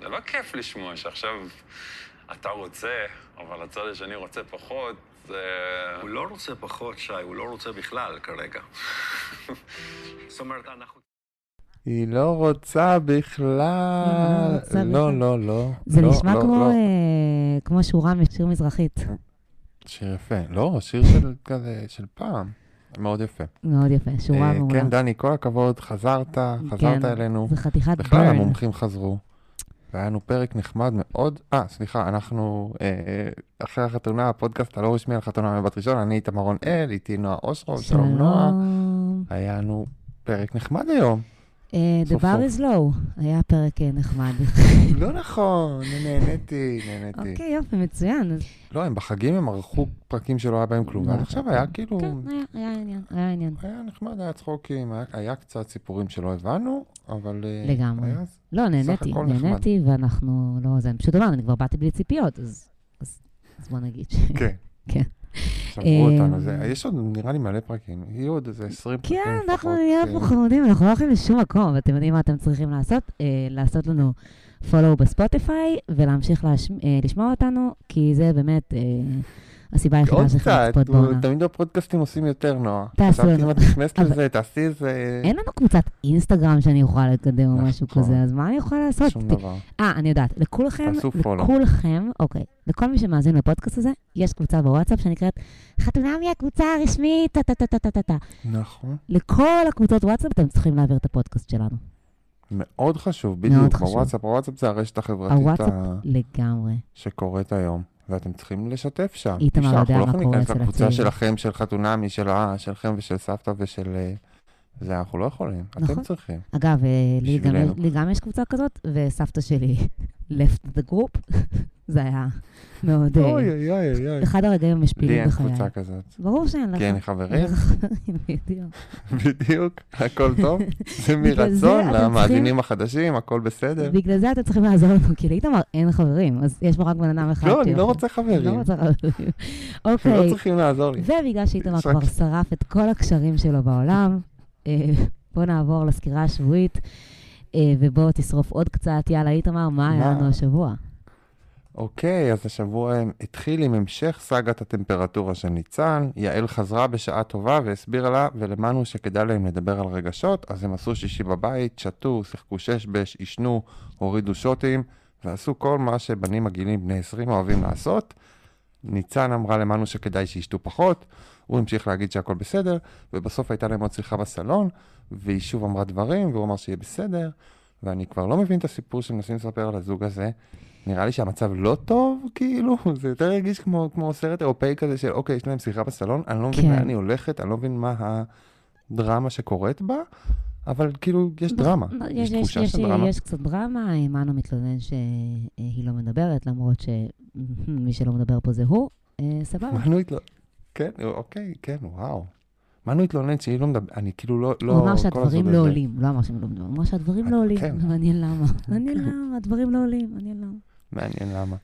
זה לא כיף לשמוע שעכשיו אתה רוצה, אבל הצד השני רוצה פחות, זה... הוא לא רוצה פחות, שי, הוא לא רוצה בכלל כרגע. זאת אומרת, אנחנו... היא לא רוצה בכלל. לא רוצה לא, בכלל. לא, לא. זה לא, נשמע לא, כמו, לא. אה, כמו שורה משיר מזרחית. שיר יפה. לא, שיר של כזה, של פעם. מאוד יפה. מאוד יפה, שורה אה, מעולה. כן, דני, כל הכבוד, חזרת, חזרת כן, אלינו. זה חתיכת בכלל burn. המומחים חזרו. והיה לנו פרק נחמד מאוד. אה, סליחה, אנחנו אה, אחרי החתונה, הפודקאסט הלא רשמי על חתונה מבת ראשון, אני איתמר רונאל, איתי נועה אושרוב, שלום נועה. היה לנו פרק נחמד היום. אה, The bar is low, היה פרק אה, נחמד. לא נכון, נהניתי, נהניתי. אוקיי, יופי, מצוין. לא, הם בחגים הם ערכו פרקים שלא היה בהם כלום, לא, ועד עכשיו היה כאילו... כן, היה- עניין, היה עניין. היה נחמד, היה צחוקים, היה, קצת סיפורים שלא הבנו, אבל... אה, לגמרי. לא, נהניתי. נהניתי, ואנחנו, לא, זה פשוט אמרנו, אני כבר באתי בלי ציפיות, אז בוא נגיד ש... כן. כן. אה, אותנו, זה, יש עוד נראה לי מלא פרקים, יהיו עוד איזה 20 פרקים כן. אנחנו נהיה אה, פה חמודים, אנחנו לא הולכים לשום מקום, ואתם יודעים מה אתם צריכים לעשות? אה, לעשות לנו follow בספוטיפיי, ולהמשיך אה, לשמוע אותנו, כי זה באמת אה, הסיבה היחידה עוד קצת, לצפות בעונה. תמיד בפודקאסטים עושים יותר, נועה. תעשו חשבתי אם. את נכנסת לזה, תעשי איזה... אין לנו קבוצת אינסטגרם שאני יכולה לקדם או נכון. משהו כזה, אז מה אני יכולה לעשות? שום דבר. אה, אני יודעת, לכולכם. לכולכם, אוקיי, לכל מי שמאזין לפודקאסט הזה, יש קבוצה בוואטסאפ שנקראת חתונמי הקבוצה הרשמית, טה-טה-טה-טה-טה. נכון. לכל הקבוצות וואטסאפ אתם צריכים להעביר את הפודקאסט שלנו. מאוד חשוב, בדיוק, חשוב. בוואטסאפ. הוואטסאפ זה הרשת החברתית הוואטסאפ ה- לגמרי. שקורית היום, ואתם צריכים לשתף שם. איתמר יודע אנחנו לא מה יכולים קורה להיכנס אצל לקבוצה הצעירים. שלכם, של חתונמי, של שלכם ושל סבתא ושל... זה אנחנו לא יכולים, אתם נכון. צריכים. אגב, אה, לי גם-. לי גם יש קבוצה כזאת, וסבתא שלי left the group. זה היה מאוד... אה, אוי אוי אוי אוי. אחד הרגעים לי המשפילים אין בחיי. קבוצה כזאת. ברור שאין לך. כי אין לי חברים, אין בדיוק. בדיוק, הכל טוב. זה מרצון, אתם למאזינים החדשים, הכל בסדר. בגלל זה אתם צריכים לעזור לנו, כי לאיתמר אין חברים, אז יש פה רק בן אדם אחד. לא, אני. לא רוצה לא חברים. רוצה חברים. הם אוקיי, לא צריכים לעזור לי. ובגלל שאיתמר כבר שרף את כל הקשרים שלו בעולם, אה, בואו נעבור לסקירה השבועית, אה, ובואו תשרוף עוד קצת. יאללה, איתמר, מה היה? לנו השבוע? אוקיי, אז השבוע התחיל עם המשך סאגת הטמפרטורה של ניצן. יעל חזרה בשעה טובה והסבירה לה ולמנו שכדאי להם לדבר על רגשות, אז הם עשו שישי בבית, שתו, שיחקו שש בש, עישנו, הורידו שוטים, ועשו כל מה שבנים מגעילים בני 20 אוהבים לעשות. ניצן אמרה למנו שכדאי שישתו פחות, הוא המשיך להגיד שהכל בסדר, ובסוף הייתה להם עוד שיחה בסלון, והיא שוב אמרה דברים, והוא אמר שיהיה בסדר, ואני כבר לא מבין את הסיפור שמנסים לספר על הזוג הזה. נראה לי שהמצב לא טוב, כאילו, זה יותר הרגיש כמו, כמו סרט אירופאי כזה של אוקיי, יש להם שיחה בסלון, אני לא מבין כן. לאן היא הולכת, אני לא מבין מה הדרמה שקורית בה, אבל כאילו, יש דרמה, לא, יש תחושה יש, של דרמה. יש קצת דרמה, מנו מתלונן שהיא לא מדברת, למרות שמי שלא מדבר פה זה הוא. אה, סבבה. מנו התלונן, כן, אוקיי, כן, וואו. מנו התלונן שהיא לא מדברת, אני כאילו לא, לא, הוא אמר שהדברים לא. עולים, לא אמר שהם לא מדברים, הוא אמר שהדברים לא עולים, כן. מעניין למה. מעניין למה, הדברים לא עולים, מעניין למה. מעניין למה.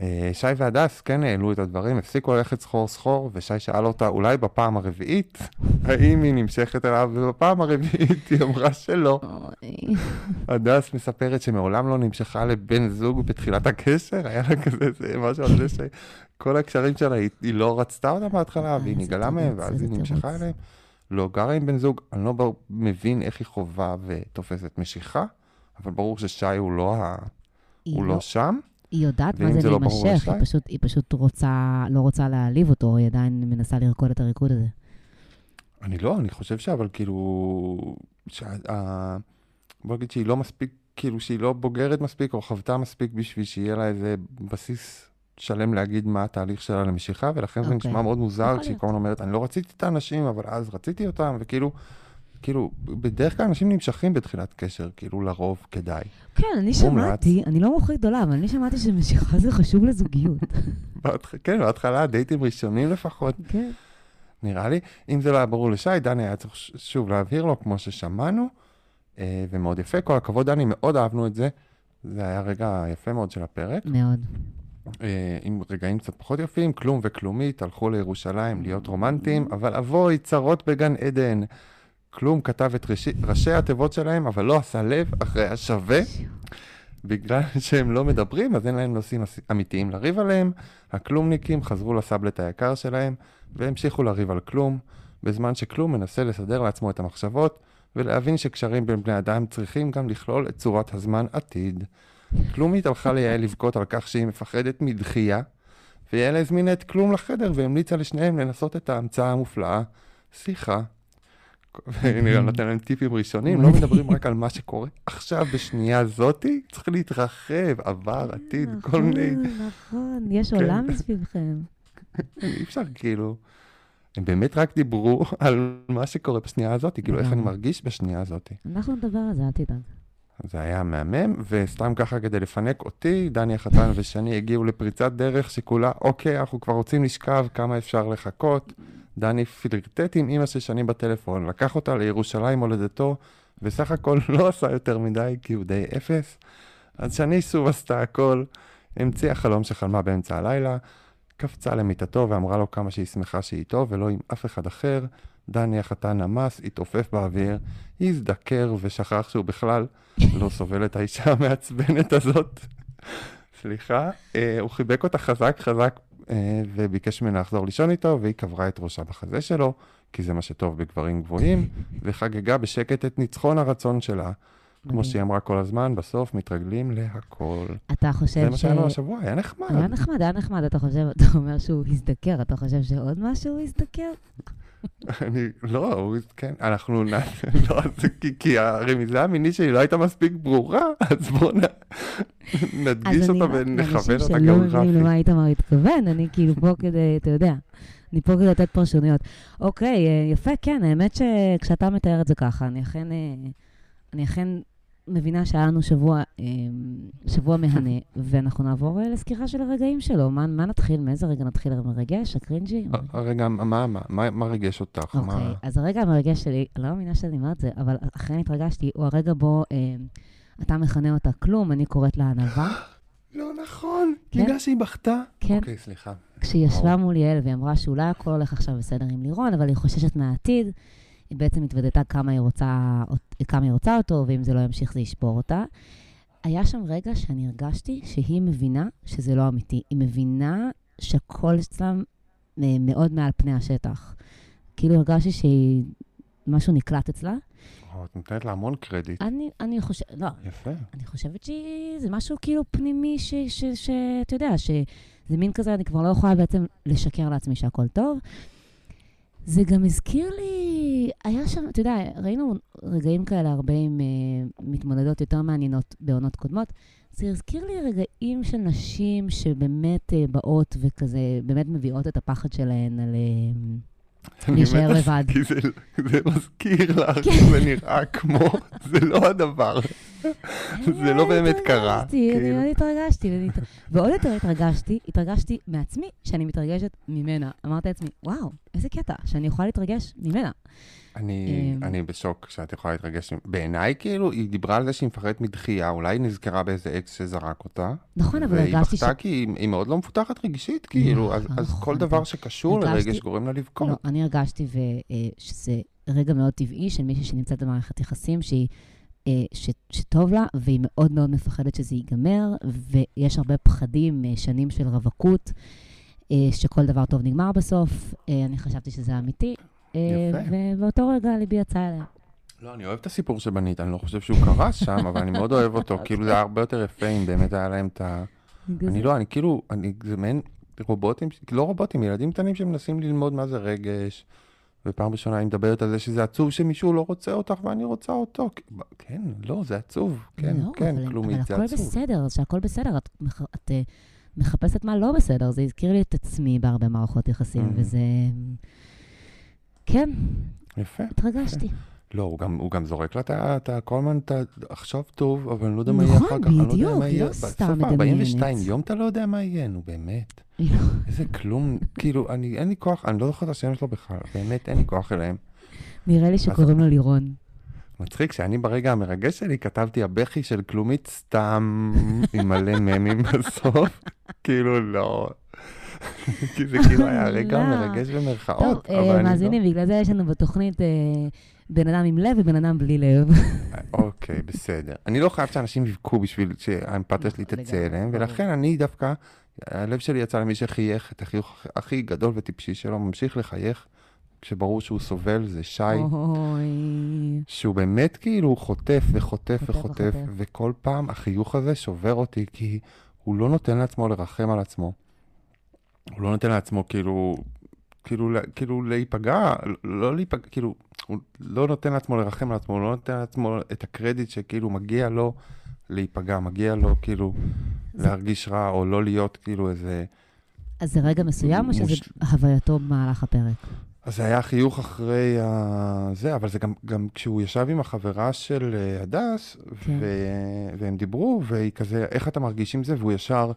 אה, שי והדס כן העלו את הדברים, הפסיקו ללכת סחור סחור, ושי שאל אותה, אולי בפעם הרביעית, האם היא נמשכת אליו, ובפעם הרביעית היא אמרה שלא. הדס מספרת שמעולם לא נמשכה לבן זוג בתחילת הקשר, היה לה כזה זה משהו על זה שכל הקשרים שלה, היא, היא לא רצתה אותם בהתחלה, והיא איזה נגלה מהם, ואז היא נמשכה. אליהם. לא גרה עם בן זוג, אני לא בר- מבין איך היא חווה ותופסת משיכה, אבל ברור ששי הוא לא, ה... הוא לא- לא שם. היא יודעת מה זה זה לא להימשך, היא לשי? פשוט- היא פשוט רוצה, לא רוצה להעליב אותו, היא עדיין מנסה לרקוד את הריקוד הזה. אני לא, אני חושב שאבל כאילו... שה... בוא נגיד שהיא לא מספיק, כאילו שהיא לא בוגרת מספיק או חוותה מספיק בשביל שיהיה לה איזה בסיס שלם להגיד מה התהליך שלה למשיכה, ולכן זה אוקיי. נשמע מאוד מוזר כשהיא. כל הזמן אומרת, אני לא רציתי את האנשים, אבל אז רציתי אותם, וכאילו... כאילו, בדרך כלל אנשים נמשכים בתחילת קשר, כאילו לרוב כדאי. כן, אני. שמעתי, אני לא מומחית גדולה, אבל אני שמעתי שמשיכה זה חשוב לזוגיות. כן, בהתחלה דייטים ראשונים לפחות, כן. נראה לי. אם זה לא היה ברור לשי, דני היה צריך שוב להבהיר לו, כמו ששמענו, אה, ומאוד יפה. כל הכבוד, דני, מאוד אהבנו את זה. זה היה רגע יפה מאוד של הפרק. מאוד. אה, עם רגעים קצת פחות יפים, כלום וכלומית, הלכו לירושלים להיות רומנטיים, אבל אבוי, צרות בגן עדן. כלום כתב את ראשי, ראשי התיבות שלהם, אבל לא עשה לב אחרי השווה. בגלל שהם לא מדברים, אז אין להם נושאים אמיתיים לריב עליהם. הכלומניקים חזרו לסבלט היקר שלהם, והמשיכו לריב על כלום, בזמן שכלום מנסה לסדר לעצמו את המחשבות, ולהבין שקשרים בין בני אדם צריכים גם לכלול את צורת הזמן עתיד. כלומית הלכה ליעל לבכות על כך שהיא מפחדת מדחייה, ויעל הזמינה את כלום לחדר והמליצה לשניהם לנסות את ההמצאה המופלאה, שיחה. והנה גם נותן להם טיפים ראשונים, לא מדברים רק על מה שקורה עכשיו בשנייה זאתי, צריך להתרחב, עבר, עתיד, כל מיני... נכון, נכון, יש כן. עולם מסביבכם. אי אפשר כאילו... הם באמת רק דיברו על מה שקורה בשנייה הזאת, כאילו איך אני. מרגיש בשנייה הזאת. אנחנו נדבר על זה, אל תדאג. זה היה מהמם, וסתם ככה כדי לפנק אותי, דני החתן ושני הגיעו לפריצת דרך שכולה, אוקיי, אנחנו כבר רוצים לשכב, כמה אפשר לחכות. דני פלירטט עם אימא של שני בטלפון, לקח אותה לירושלים הולדתו, וסך הכל לא עשה יותר מדי, כי הוא די אפס. אז שני שוב עשתה הכל, המציאה חלום שחלמה באמצע הלילה, קפצה למיטתו ואמרה לו כמה שהיא שמחה שהיא איתו ולא עם אף אחד אחר. דני החתן נמס, התעופף באוויר, הזדקר ושכח שהוא בכלל לא סובל את האישה המעצבנת הזאת. סליחה, אה, הוא חיבק אותה חזק חזק וביקש ממנה לחזור לישון איתו, והיא קברה את ראשה בחזה שלו, כי זה מה שטוב בגברים גבוהים, וחגגה בשקט את ניצחון הרצון שלה. כמו. שהיא אמרה כל הזמן, בסוף מתרגלים להכל. אתה חושב זה מה ש... שהיה לנו השבוע, היה נחמד. היה נחמד, היה נחמד, אתה חושב, אתה אומר שהוא הזדקר, אתה חושב שעוד משהו הוא הזדקר? אני, לא, הוא, כן, אנחנו, לא, זה כי, כי הרמיזה המינית שלי לא הייתה מספיק ברורה, אז בואו נדגיש אז אני, אותה ונכוון לאנשים אותה שלא מבינים למה. איתמר התכוון, אני כאילו פה כדי, אתה יודע, אני פה כדי לתת פרשנויות. אוקיי, אה, יפה, כן, האמת שכשאתה מתאר את זה ככה, אני אכן, אה, אני אכן מבינה שהיה לנו שבוע, אה, שבוע מהנה, ואנחנו נעבור אה, לסקירה של הרגעים שלו. מה, מה נתחיל? מאיזה רגע נתחיל? המרגש? הקרינג'י? רגע, מה, מה, מה, מה ריגש אותך? אוקיי, מה... אז הרגע המרגש שלי, אני לא מאמינה שאני אומרת את זה, אבל אכן התרגשתי, הוא הרגע בו אה, אתה מכנה אותה כלום, אני קוראת לה ענווה. לא נכון, כן? בגלל שהיא בכתה. כן. אוקיי, סליחה. כשהיא ישבה. מול יעל והיא אמרה שאולי הכל הולך עכשיו בסדר עם לירון, אבל היא חוששת מהעתיד, היא בעצם התוודתה כמה היא רוצה, כמה היא רוצה אותו, ואם זה לא ימשיך זה ישבור אותה. היה שם רגע שאני הרגשתי שהיא מבינה שזה לא אמיתי. היא מבינה שהכל אצלם אה, מאוד מעל פני השטח. כאילו הרגשתי שהיא, משהו נקלט אצלה. את נותנת לה המון קרדיט. אני, אני חושבת, לא, יפה. אני חושבת שזה משהו כאילו פנימי, שאתה יודע, שזה מין כזה, אני כבר לא יכולה בעצם לשקר לעצמי שהכל טוב. זה גם הזכיר לי, היה שם, אתה יודע, ראינו רגעים כאלה הרבה עם uh, מתמודדות יותר מעניינות בעונות קודמות. זה הזכיר לי רגעים של נשים שבאמת uh, באות וכזה, באמת מביאות את הפחד שלהן על... Uh, להישאר לבד. כי זה- זה מזכיר לך, כן. זה נראה כמו, זה לא הדבר. זה לא באמת קרה, התרגשתי, אני כאילו. מאוד התרגשתי. ואני הת- ועוד יותר התרגשתי, התרגשתי מעצמי שאני מתרגשת ממנה. אמרתי לעצמי, וואו, איזה קטע, שאני יכולה להתרגש ממנה. אני, אמ. אני בשוק שאת יכולה להתרגש. בעיניי, כאילו, היא דיברה על זה שהיא מפחדת מדחייה, אולי היא נזכרה באיזה אקס שזרק אותה. נכון, אבל והיא הרגשתי ש... בכתה כי היא, היא מאוד לא מפותחת רגשית, כאילו, אז, אז נכון, כל דבר שקשור הרגשתי- לרגש גורם לה לבכות. לא, אני הרגשתי ו- אה, שזה רגע מאוד טבעי של מישהי שנמצאת במערכת יחסים, שהיא... אה, ש, שטוב לה, והיא מאוד מאוד מפחדת שזה ייגמר, ויש הרבה פחדים, אה, שנים של רווקות, שכל דבר טוב נגמר בסוף. אני חשבתי שזה אמיתי. ובאותו רגע ליבי יצא אליה. לא, אני אוהב את הסיפור שבנית, אני לא חושב שהוא קרה שם, אבל אני מאוד אוהב אותו. כאילו, זה היה הרבה יותר יפה אם באמת היה להם את ה... אני לא, אני כאילו, אני, זה מעין רובוטים, לא רובוטים, ילדים קטנים שמנסים ללמוד מה זה רגש, ופעם ראשונה היא מדברת על זה שזה עצוב שמישהו לא רוצה אותך ואני רוצה אותו. כן, לא, זה עצוב, כן, לא, כן, אבל, כלומית, אבל זה הכל עצוב. בסדר, שהכל בסדר, את, את אה, מחפשת מה לא בסדר. זה הזכיר לי את עצמי בהרבה מערכות יחסים, Mhm. וזה... כן, יפה. התרגשתי. לא, הוא גם, הוא גם זורק לה את ה-. כל הזמן, אתה עכשיו טוב, אבל אני לא יודע מה יהיה נכון, אחר כך, יודע בדיוק, היא. לא סתם בסוף ה-42 מדמיינת. יום אתה לא יודע מה יהיה, נו באמת. לא- איזה כלום, כאילו, אני, אין לי כוח, אני לא זוכר את השם שלו בכלל, באמת, אין לי כוח אליהם. נראה לי שקוראים לו לירון. מצחיק שאני ברגע המרגש שלי כתבתי הבכי של כלומית סתם עם מלא ממים בסוף, כאילו לא. כי זה כאילו היה רגע לא. מרגש טוב, במרכאות, אה, אבל אני לא... מאזינים, בגלל זה יש לנו בתוכנית אה, בן אדם עם לב ובן אדם בלי לב. אוקיי, בסדר. אני לא חייב שאנשים יבכו בשביל שהאמפתיה שלי תצא אליהם. ולכן אני דווקא, הלב שלי יצא למי שחייך את החיוך הכי גדול וטיפשי שלו, ממשיך לחייך, כשברור שהוא סובל, זה שי. אוי. שהוא באמת כאילו חוטף וחוטף חוטף וחוטף, וחוטף. וכל פעם החיוך הזה שובר אותי, כי הוא לא נותן לעצמו לרחם על עצמו. הוא לא נותן לעצמו כאילו, כאילו, כאילו להיפגע, לא להיפגע, כאילו, הוא לא נותן לעצמו לרחם על עצמו, הוא לא נותן לעצמו את הקרדיט שכאילו מגיע לו להיפגע, מגיע לו כאילו זה- להרגיש רע, או לא להיות כאילו איזה... אז זה רגע מסוים, או שזה מוש- הווייתו במהלך הפרק? אז זה היה חיוך אחרי ה... זה, אבל זה גם, גם כשהוא ישב עם החברה של אה, הדס, כן. ו... והם דיברו, והיא כזה, איך אתה מרגיש עם זה? והוא ישר,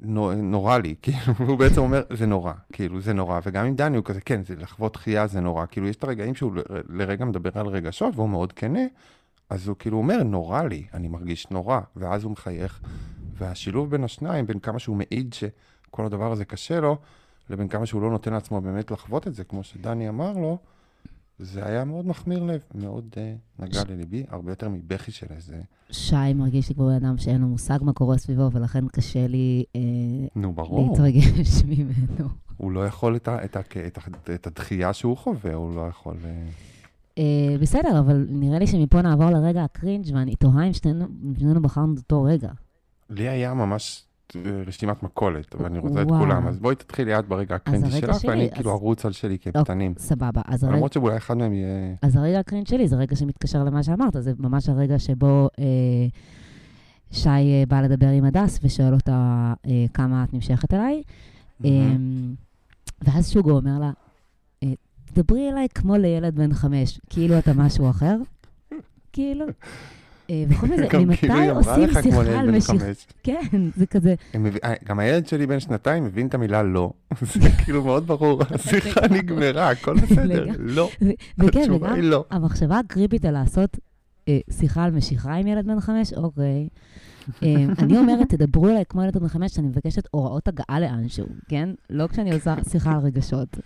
נורא לי, כאילו, והוא בעצם אומר, זה נורא, כאילו, זה נורא. וגם עם דני הוא כזה, כן, זה לחוות דחייה זה נורא. כאילו, יש את הרגעים שהוא לרגע מדבר על רגשות, והוא מאוד כנה, אז הוא כאילו אומר, נורא לי, אני מרגיש נורא. ואז הוא מחייך. והשילוב בין השניים, בין כמה שהוא מעיד שכל הדבר הזה קשה לו, לבין כמה שהוא לא נותן לעצמו באמת לחוות את זה, כמו שדני אמר לו, זה היה מאוד מחמיר לב, מאוד uh, נגע לליבי, הרבה יותר מבכי של איזה... שי מרגיש לי כמו בן אדם שאין לו מושג מה קורה סביבו, ולכן קשה לי אה, נו, ברור. להתרגש ממנו. הוא לא יכול את, ה, את, ה, את, ה, את הדחייה שהוא חווה, הוא לא יכול... אה, אה, בסדר, אבל נראה לי שמפה נעבור לרגע הקרינג', ואני תוהה אם שנינו בחרנו את אותו רגע. לי היה ממש רשימת מכולת, ואני רוצה את. כולם, אז בואי תתחילי את ברגע הקרינג' שלך, שלי, ואני אז- כאילו ארוץ על שלי כקטנים. סבבה. אז הרגע, למרות שאולי אחד מהם יהיה... אז הרגע הקרינג' שלי זה רגע שמתקשר למה שאמרת, זה ממש הרגע שבו אה, שי אה, בא לדבר עם הדס ושואל אותה אה, כמה את נמשכת אליי. אמ, ואז שוגו אומר לה, אה, דברי אליי כמו לילד בן חמש, כאילו אתה משהו אחר. כאילו. אה, מזה, גם ממתי כאילו עושים שיחה על משיכה? כן, זה כזה, גם הילד שלי בן שנתיים מבין את המילה לא. זה כאילו מאוד ברור, השיחה נגמרה, הכל בסדר. לא, וכן, וגם לא. המחשבה הקריפית על לעשות אה, שיחה על משיכה עם ילד בן חמש, אוקיי. אה, אני אומרת, תדברו אליי כמו ילד בן חמש, שאני מבקשת הוראות הגעה לאנשהו, כן? לא כשאני עושה שיחה על רגשות.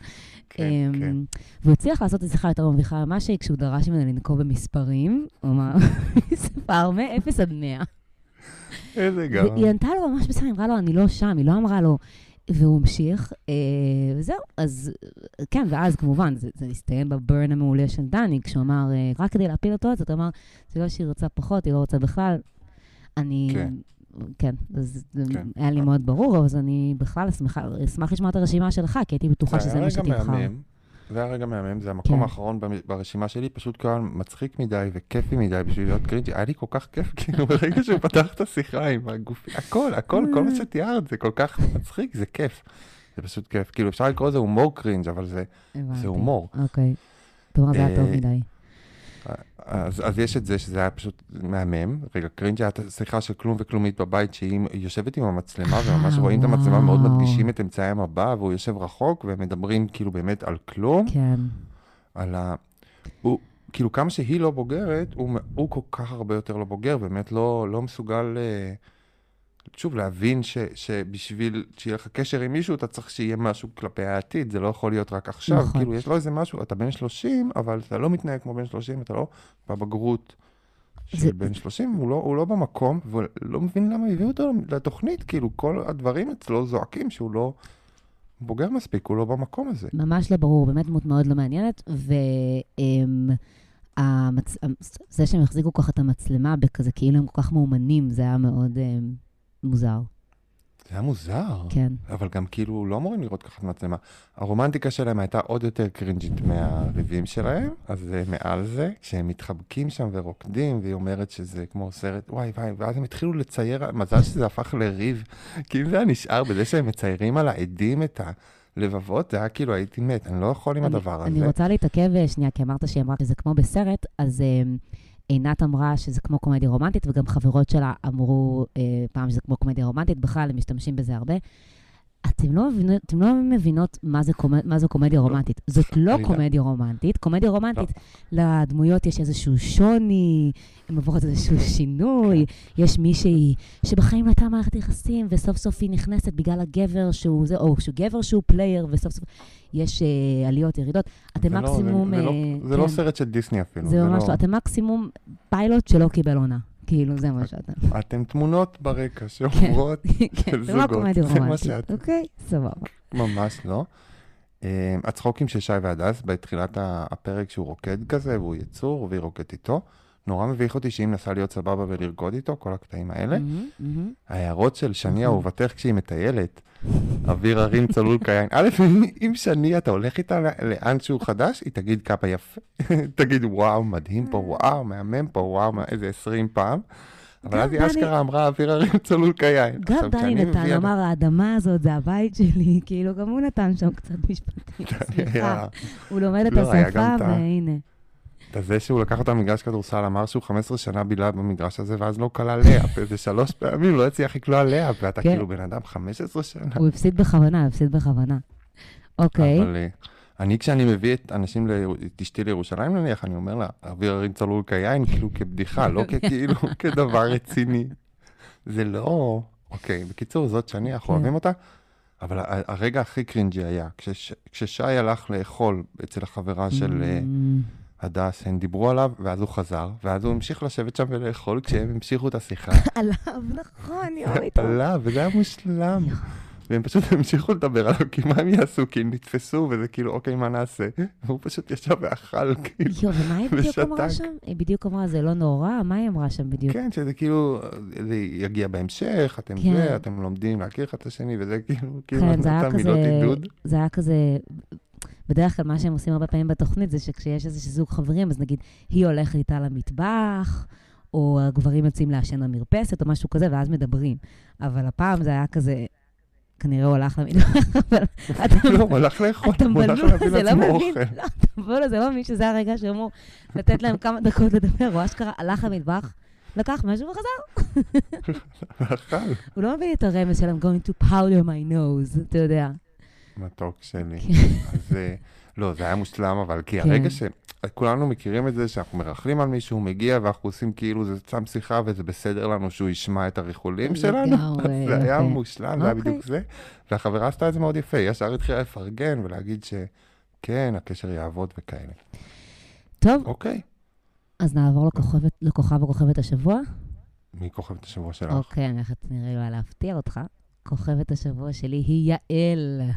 כן, אמ, כן. והוא הצליח לעשות את השיחה יותר מביכה ממה שהיא כשהוא דרש ממנה לנקוב במספרים, הוא אמר, מספר מ-0 עד 100. איזה גאון. והיא ענתה לו ממש בסדר, היא אמרה לו, אני לא שם, היא לא אמרה לו, והוא המשיך, אה, וזהו, אז כן, ואז כמובן, זה, זה הסתיים בברן המעולה של דני, כשהוא אמר, אה, רק כדי להפיל אותו, אז אתה אמר, זה לא שהיא רוצה פחות, היא לא רוצה בכלל. אני, כן. כן, אז כן. היה לי מאוד ברור, אז אני בכלל אשמח, אשמח לשמוע את הרשימה שלך, כי הייתי בטוחה שזה מה שתבחר. זה היה רגע מהמם, זה המקום כן. האחרון ברשימה שלי, פשוט היה מצחיק מדי וכיפי מדי בשביל להיות קרינג'י. היה לי כל כך כיף, כאילו, ברגע שהוא פתח את השיחה עם הגופי, הכל, הכל, כל מה שתיארת, זה כל כך מצחיק, זה כיף. זה פשוט כיף. כאילו, אפשר לקרוא לזה הומור cringe, אבל זה. זה הומור. אוקיי. אתה אומר, זה היה טוב אה, מדי. אז, אז יש את זה שזה היה פשוט מהמם. רגע, cringe היה את השיחה של כלום וכלומית בבית, שהיא יושבת עם המצלמה, וממש רואים את המצלמה, מאוד. מדגישים את אמצעי המבע, והוא יושב רחוק, והם מדברים כאילו באמת על כלום. כן. על ה... הוא, כאילו, כמה שהיא לא בוגרת, הוא, הוא כל כך הרבה יותר לא בוגר, באמת לא, לא מסוגל, אה, שוב, להבין ש, שבשביל שיהיה לך קשר עם מישהו, אתה צריך שיהיה משהו כלפי העתיד, זה לא יכול להיות רק עכשיו. נכון. כאילו, יש לו איזה משהו, אתה בן 30, אבל אתה לא מתנהג כמו בן 30, אתה לא בבגרות של זה- בן 30, הוא לא, הוא לא במקום, והוא לא מבין למה הביאו אותו לתוכנית, כאילו, כל הדברים אצלו זועקים שהוא לא בוגר מספיק, הוא לא במקום הזה. ממש לא ברור, באמת דמות מאוד לא מעניינת, וזה שהם החזיקו ככה את המצלמה בכזה, כאילו הם כל כך מאומנים, זה היה מאוד אמ, מוזר, זה היה מוזר. כן. אבל גם כאילו לא אמורים לראות ככה את המצלמה. הרומנטיקה שלהם הייתה עוד יותר קרינג'ית מהריבים שלהם, אז זה מעל זה, כשהם מתחבקים שם ורוקדים, והיא אומרת שזה כמו סרט, וואי וואי, ואז הם התחילו לצייר, מזל שזה הפך לריב, כי אם זה היה נשאר בזה שהם מציירים על העדים את הלבבות, זה היה כאילו הייתי מת, אני לא יכול עם אני- הדבר הזה. אני רוצה להתעכב אה, שנייה, כי אמרת שהיא אמרה שזה כמו בסרט, אז אמ, עינת אמרה שזה כמו קומדיה רומנטית, וגם חברות שלה אמרו אה, פעם שזה כמו קומדיה רומנטית, בכלל הם משתמשים בזה הרבה. אתם לא, מבינות, אתם לא מבינות מה זה, קומ... מה זו קומדיה רומנטית. זאת לא עלילה. קומדיה רומנטית. קומדיה רומנטית, לדמויות יש איזשהו שוני, הן עוברות איזשהו שינוי, יש מישהי שבחיים לא הייתה מערכת יחסים, וסוף סוף היא נכנסת בגלל הגבר שהוא זה, או שהוא גבר שהוא player, וסוף סוף יש אה, עליות, ירידות. אתם זה לא- מקסימום... זה, זה, אה, לא, זה לא כן. סרט של דיסני אפילו. זה ממש לא. לא. אתם מקסימום פיילוט שלא קיבל עונה. כאילו, זה מה שאתם. אתם תמונות ברקע שאומרות, כן, זה לא זוגות, קומדיה זה מה רומנטית. שאת. אוקיי, סבבה. ממש לא. אה, הצחוקים של שי והדס בתחילת הפרק שהוא רוקד כזה, והוא יצור, והיא רוקדת איתו. נורא מביך אותי שהיא מנסה להיות סבבה ולרקוד איתו, כל הקטעים האלה. מהמם, מהמם. ההערות של שני. אהובתך כשהיא מטיילת, אוויר הרים צלול כיין. א', אם- שני, אתה הולך איתה לאן שהוא חדש, היא תגיד כמה יפה, תגיד וואו, מדהים פה, וואו, מהמם פה, וואו, איזה 20 פעם. אבל אז היא אשכרה אמרה, אוויר הרים צלול כיין. גם דני נתן, אמר, האדמה הזאת זה הבית שלי, כאילו, גם הוא נתן שם קצת משפטים, סליחה. הוא לומד את לא, השפה, והנה. זה שהוא לקח אותה למגרש כדורסל, אמר שהוא 15 שנה בילה במגרש הזה, ואז לא כלל לאפ, איזה שלוש פעמים לא הצליח לקלוע לאפ, ואתה כן. כאילו בן אדם 15 שנה. הוא הפסיד בכוונה, הפסיד בכוונה. אוקיי, אבל אה, אני, כשאני מביא את אנשים, את אשתי לירושלים נניח, אני אומר לה, אוויר הרים צלול כיין, כאילו כבדיחה, לא ככאילו, כדבר רציני. זה לא... אוקיי, בקיצור, זאת שני, אנחנו כן. אוהבים אותה, אבל הרגע הכי קרינג'י היה, כשש- כששי הלך לאכול אצל החברה של אה, אמ, הדס, הם דיברו עליו, ואז הוא חזר, ואז הוא המשיך לשבת שם ולאכול כשהם המשיכו את השיחה. עליו, נכון, איתו. עליו, וזה היה מושלם. והם פשוט המשיכו לדבר עליו, כי מה הם יעשו? כי הם נתפסו, וזה כאילו, אוקיי, מה נעשה? והוא פשוט ישב ואכל, כאילו. יואו, ומה היא בדיוק אמרה. שם? היא בדיוק אמרה, זה לא נורא? מה היא אמרה שם בדיוק? כן, שזה כאילו, זה יגיע בהמשך, אתם כן. זה, אתם לומדים להכיר אחד את השני, וזה כאילו, כאילו, כן, זה היה כזה. זה היה כזה, בדרך כלל מה שהם עושים הרבה פעמים בתוכנית זה שכשיש איזה זוג חברים, אז נגיד, היא הולכת איתה למטבח, או הגברים יוצאים לעשן במרפסת, או משהו כזה, ואז מדברים. אבל הפעם זה היה כזה, כנראה הוא הלך למטבח, אבל אתה לא, הוא הלך לאכול, הוא הלך להביא לא לעצמו אוכל. לא, אתה בלול, זה לא מבין שזה הרגע שאמור לתת להם כמה דקות לדבר, הוא אשכרה הלך למטבח, לקח משהו וחזר. הוא לא מבין את הרמז של I'm going to powder my nose, אתה יודע. מתוק שלי. כן. אז אה, לא, זה היה מושלם, אבל כי כן. הרגע שכולנו מכירים את זה, שאנחנו מרכלים על מישהו, הוא מגיע, ואנחנו עושים כאילו זה סתם שיחה, וזה בסדר לנו שהוא ישמע את הריחולים שלנו. זה היה יפה. מושלם, זה היה אוקיי. בדיוק זה. והחברה עשתה את זה מאוד יפה, ישר התחילה לפרגן ולהגיד שכן, הקשר יעבוד וכאלה. טוב, אוקיי. אז נעבור לכוכבת, לכוכב או כוכבת השבוע. מי כוכבת השבוע שלך? אוקיי, אני הולכת נראה לי להפתיע אותך. כוכבת השבוע שלי היא יעל.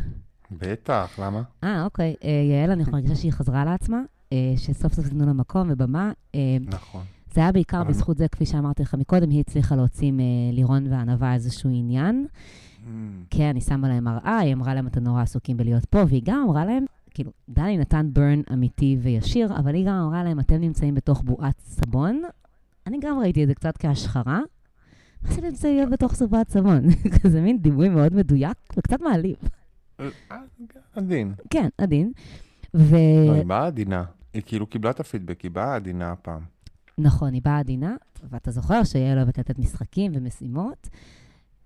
בטח, למה? אה, אוקיי. אה, יעל, אני מרגישה שהיא חזרה לעצמה, אה, שסוף סוף נתנו לה מקום ובמה. אה, נכון. זה היה בעיקר בזכות זה, כפי שאמרתי לך מקודם, היא הצליחה להוציא מלירון וענווה איזשהו עניין. כן, אני שמה להם מראה, היא אמרה להם, אתם נורא עסוקים בלהיות פה, והיא גם אמרה להם, כאילו, דני נתן ברן אמיתי וישיר, אבל היא גם אמרה להם, אתם נמצאים בתוך בועת סבון. אני גם ראיתי את זה קצת כהשחרה. מה זה נמצא להיות בתוך בועת סבון? כזה מין דימוי מאוד מדויק וקצת מעליב. אה, עדין. כן, עדין. ו... לא, היא באה עדינה. היא כאילו קיבלה את הפידבק, היא באה עדינה הפעם. נכון, היא באה עדינה, ואתה זוכר שיעל אוהבת לתת משחקים ומשימות.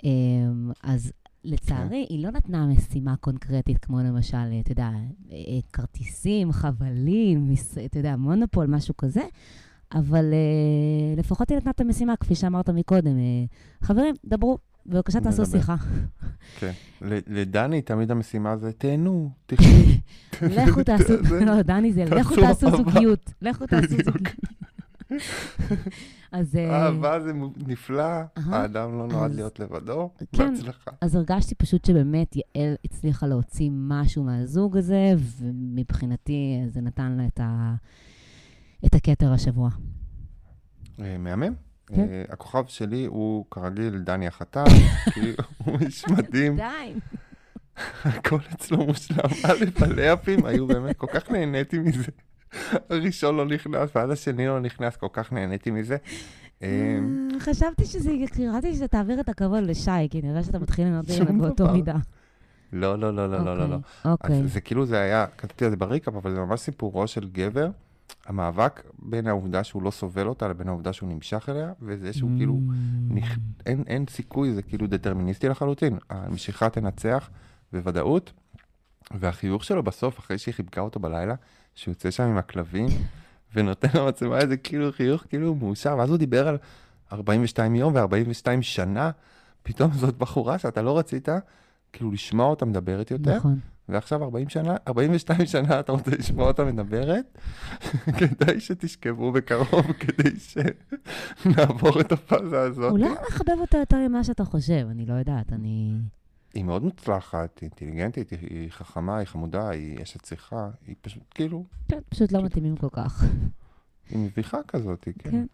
אמ, אז לצערי, היא לא נתנה משימה קונקרטית, כמו למשל, אתה יודע, אה, כרטיסים, חבלים, אתה יודע, מונופול, משהו כזה, אבל אה, לפחות היא נתנה את המשימה, כפי שאמרת מקודם. אה, חברים, דברו, בבקשה תעשו. שיחה. כן. לדני תמיד המשימה זה, תהנו, תחשבו. לכו תעשו, לא, דני זה, לכו תעשו. זוגיות, לכו תעשו. זוגיות. אז... אה, אהבה זה נפלא. האדם לא נועד להיות לבדו, כן. בהצלחה. אז הרגשתי פשוט שבאמת יעל הצליחה להוציא משהו מהזוג הזה, ומבחינתי זה נתן לה. את הכתר השבוע. אה, מהמם. כן. אה, הכוכב שלי הוא כרגיל דני החתן, כי הוא איש מדהים, די. הכל אצלו מושלם. א', הלאפים היו באמת, כל כך נהניתי מזה. הראשון לא נכנס, ואז השני לא נכנס, כל כך נהניתי מזה. אה, חשבתי שזה, קראתי שזה תעביר את הכבוד לשי, כי נראה שאתה מתחיל לענות לי שום באותו. מידה. לא, לא, לא, לא, לא, לא, לא. אוקיי. אז זה כאילו זה היה, כתבתי על זה בריקאפ, אבל זה ממש סיפורו של גבר, המאבק בין העובדה שהוא לא סובל אותה לבין העובדה שהוא נמשך אליה, וזה שהוא כאילו, Mm. נכ... אין, אין סיכוי, זה כאילו דטרמיניסטי לחלוטין. המשיכה תנצח, בוודאות. והחיוך שלו בסוף, אחרי שהיא חיבקה אותו בלילה, שהוא יוצא שם עם הכלבים, ונותן למצלמה איזה כאילו חיוך, כאילו הוא מאושר, ואז הוא דיבר על 42 יום ו-42 שנה, פתאום זאת בחורה שאתה לא רצית, כאילו לשמוע אותה מדברת יותר, נכון. ועכשיו 40 שנה, 42 שנה אתה רוצה לשמוע אותה מדברת, כדאי שתשכבו בקרוב, כדי שנעבור את הפאזה הזאת. אולי נחבב אותה יותר ממה שאתה חושב, אני לא יודעת, אני... היא מאוד מוצלחת, היא אינטליגנטית, היא, חכמה, היא חמודה, היא אשת שיחה, היא פשוט כאילו, כן, פשוט לא מתאימים כל כך. היא מביכה כזאת, כן. כן.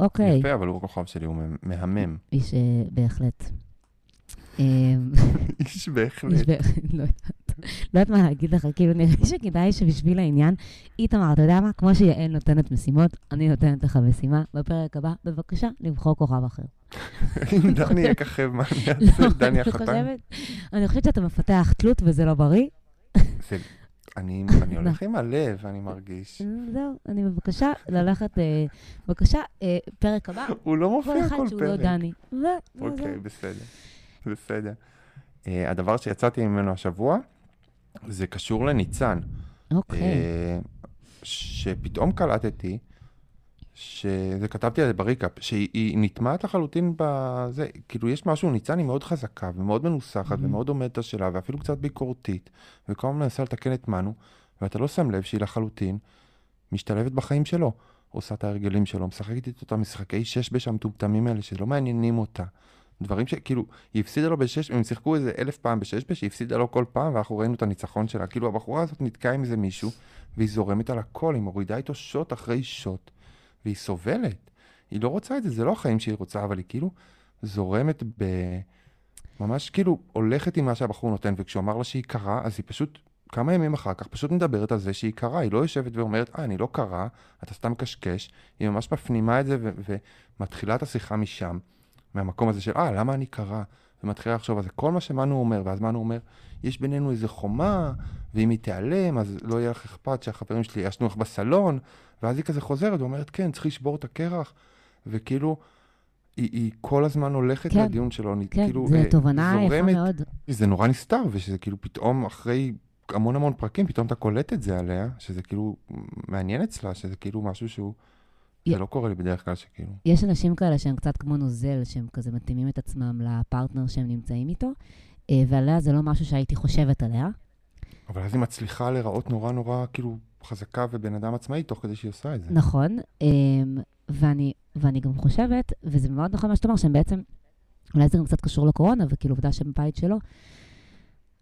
אוקיי, יפה, אבל הוא הכוכב שלי, הוא מהמם. איש אה, בהחלט. אמ, איש בהחלט. איש בהחלט, לא יודעת. לא יודעת מה להגיד לך, כאילו נראה לי שכדאי שבשביל העניין, איתמר, אתה יודע מה? כמו שיעל נותנת משימות, אני נותנת לך משימה. בפרק הבא, בבקשה, לבחור כוכב אחר. אם דני יככב, מה אני לא, אעשה? דני אני החתן? אני חושבת שאתה מפתח תלות וזה לא בריא. אני אני הולך עם הלב, אני מרגיש. זהו, אני בבקשה ללכת, אה, בבקשה, אה, פרק הבא, הוא לא כל מופיע אחד כל שהוא לא פרק. דני. אוקיי, בסדר. בסדר. אה, הדבר שיצאתי ממנו השבוע, זה קשור לניצן. אוקיי. אה, שפתאום קלטתי, שזה כתבתי על זה בריקאפ, שהיא היא נטמעת לחלוטין בזה, כאילו יש משהו, ניצן היא מאוד חזקה ומאוד מנוסחת Mhm. ומאוד עומדת על שלה ואפילו קצת ביקורתית, וכל הזמן מנסה לתקן את מנו, ואתה לא שם לב שהיא לחלוטין משתלבת בחיים שלו. עושה את ההרגלים שלו, משחקת איתו את המשחקי שש בש המטומטמים האלה שלא מעניינים אותה. דברים שכאילו, היא הפסידה לו בשש, הם שיחקו איזה אלף פעם בשש בש, היא הפסידה לו כל פעם, ואנחנו ראינו את הניצחון שלה. כאילו, הבחורה הזאת נתקעה עם איזה מישהו, והיא זורמת על הכל, היא מורידה איתו שוט אחרי שוט, והיא סובלת. היא לא רוצה את זה, זה לא החיים שהיא רוצה, אבל היא כאילו זורמת ב... ממש כאילו הולכת עם מה שהבחור נותן, וכשהוא אמר לה שהיא קרה, אז היא פשוט, כמה ימים אחר כך, פשוט מדברת על זה שהיא קרה. היא לא יושבת ואומרת, אה, אני לא קרה, אתה סתם מקשקש. היא ממש מפנימה את זה ומתחילה את השיחה משם, מהמקום הזה של, אה, למה אני קרה? ומתחילה לחשוב על זה. כל מה שמנו אומר, ואז מנו אומר, יש בינינו איזה חומה, ואם היא תיעלם, אז לא יהיה לך אכפת שהחברים שלי ישנו לך בסלון, ואז היא כזה חוזרת ואומרת, כן, צריך לשבור את הקרח, וכאילו, היא, היא כל הזמן הולכת כן, לדיון שלו, כן, כאילו זו אה, תובנה יפה מאוד. זה נורא נסתר, ושזה כאילו פתאום אחרי המון המון פרקים, פתאום אתה קולט את זה עליה, שזה כאילו מעניין אצלה, שזה כאילו משהו שהוא, זה לא קורה לי בדרך כלל שכאילו, יש אנשים כאלה שהם קצת כמו נוזל, שהם כזה מתאימים את עצמם לפרטנר שהם נמצאים איתו, אה, ועליה זה לא משהו שהייתי חושבת עליה. אבל אז היא מצליחה להיראות נורא נורא כאילו חזקה ובן אדם עצמאי תוך כדי שהיא עושה את זה. נכון, אמ, ואני, ואני גם חושבת, וזה מאוד נכון מה שאתה אומר, שהם בעצם, אולי זה גם קצת קשור לקורונה, וכאילו עובדה שהם בבית שלו,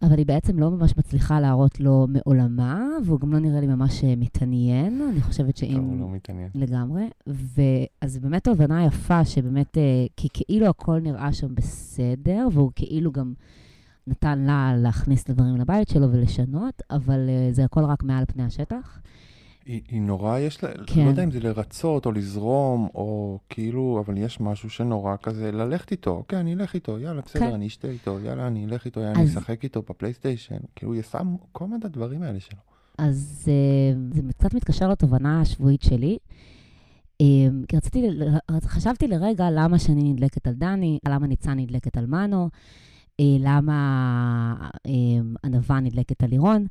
אבל היא בעצם לא ממש מצליחה להראות לו מעולמה, והוא גם לא נראה לי ממש אה, מתעניין. אני חושבת לא, הוא שאם... לא מתעניין. לגמרי. ואז באמת תובנה יפה, שבאמת, אה, כי כאילו הכל נראה שם בסדר, והוא כאילו גם נתן לה להכניס את הדברים לבית שלו ולשנות, אבל אה, זה הכל רק מעל פני השטח. היא, היא נורא, יש לה, כן. לא יודע אם זה לרצות או לזרום, או כאילו, אבל יש משהו שנורא כזה, ללכת איתו, אוקיי, אני אלך איתו, יאללה, בסדר, כן. אני אשתה איתו, יאללה, אני אלך איתו, יאללה, אני אז- אשחק איתו בפלייסטיישן, כאילו, היא עושה כל מיני הדברים האלה שלו. אז אה, זה קצת מתקשר לתובנה השבועית שלי. אה, כי רציתי, חשבתי לרגע למה שאני נדלקת על דני, למה ניצן נדלקת על מנו, אה, למה ענווה נדלקת על לירון,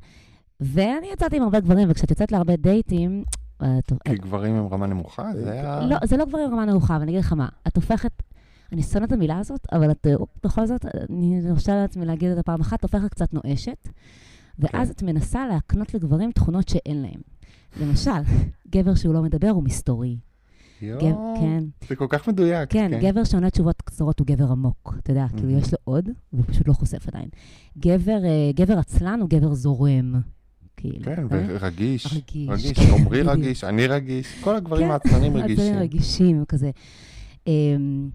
ואני יצאתי עם הרבה גברים, וכשאת יוצאת להרבה דייטים, אה, כי גברים הם רמה נמוכה, זה היה... לא, זה לא גברים רמה נמוכה, אבל אני אגיד לך מה, את הופכת, אני שונאת את המילה הזאת, אבל את, אה, בכל זאת, אני מרשה לעצמי להגיד את זה פעם אחת, את הופכת קצת נואשת, ואז כן. את מנסה להקנות לגברים תכונות שאין להם. למשל, גבר שהוא לא מדבר הוא מסתורי. יואו, כן, זה כל כך מדויק. כן, גבר שעונה תשובות קצרות הוא גבר עמוק, אתה יודע, כאילו מהמם. יש לו עוד, והוא פשוט לא חושף עדיין. גבר, אה, גבר עצלן הוא גבר זורם, כאילו. כן, אה? ורגיש. רגיש. רגיש, כן, עמרי. רגיש, אני רגיש, כל הגברים כן, הצלמים רגישים. רגישים, כזה. אמ,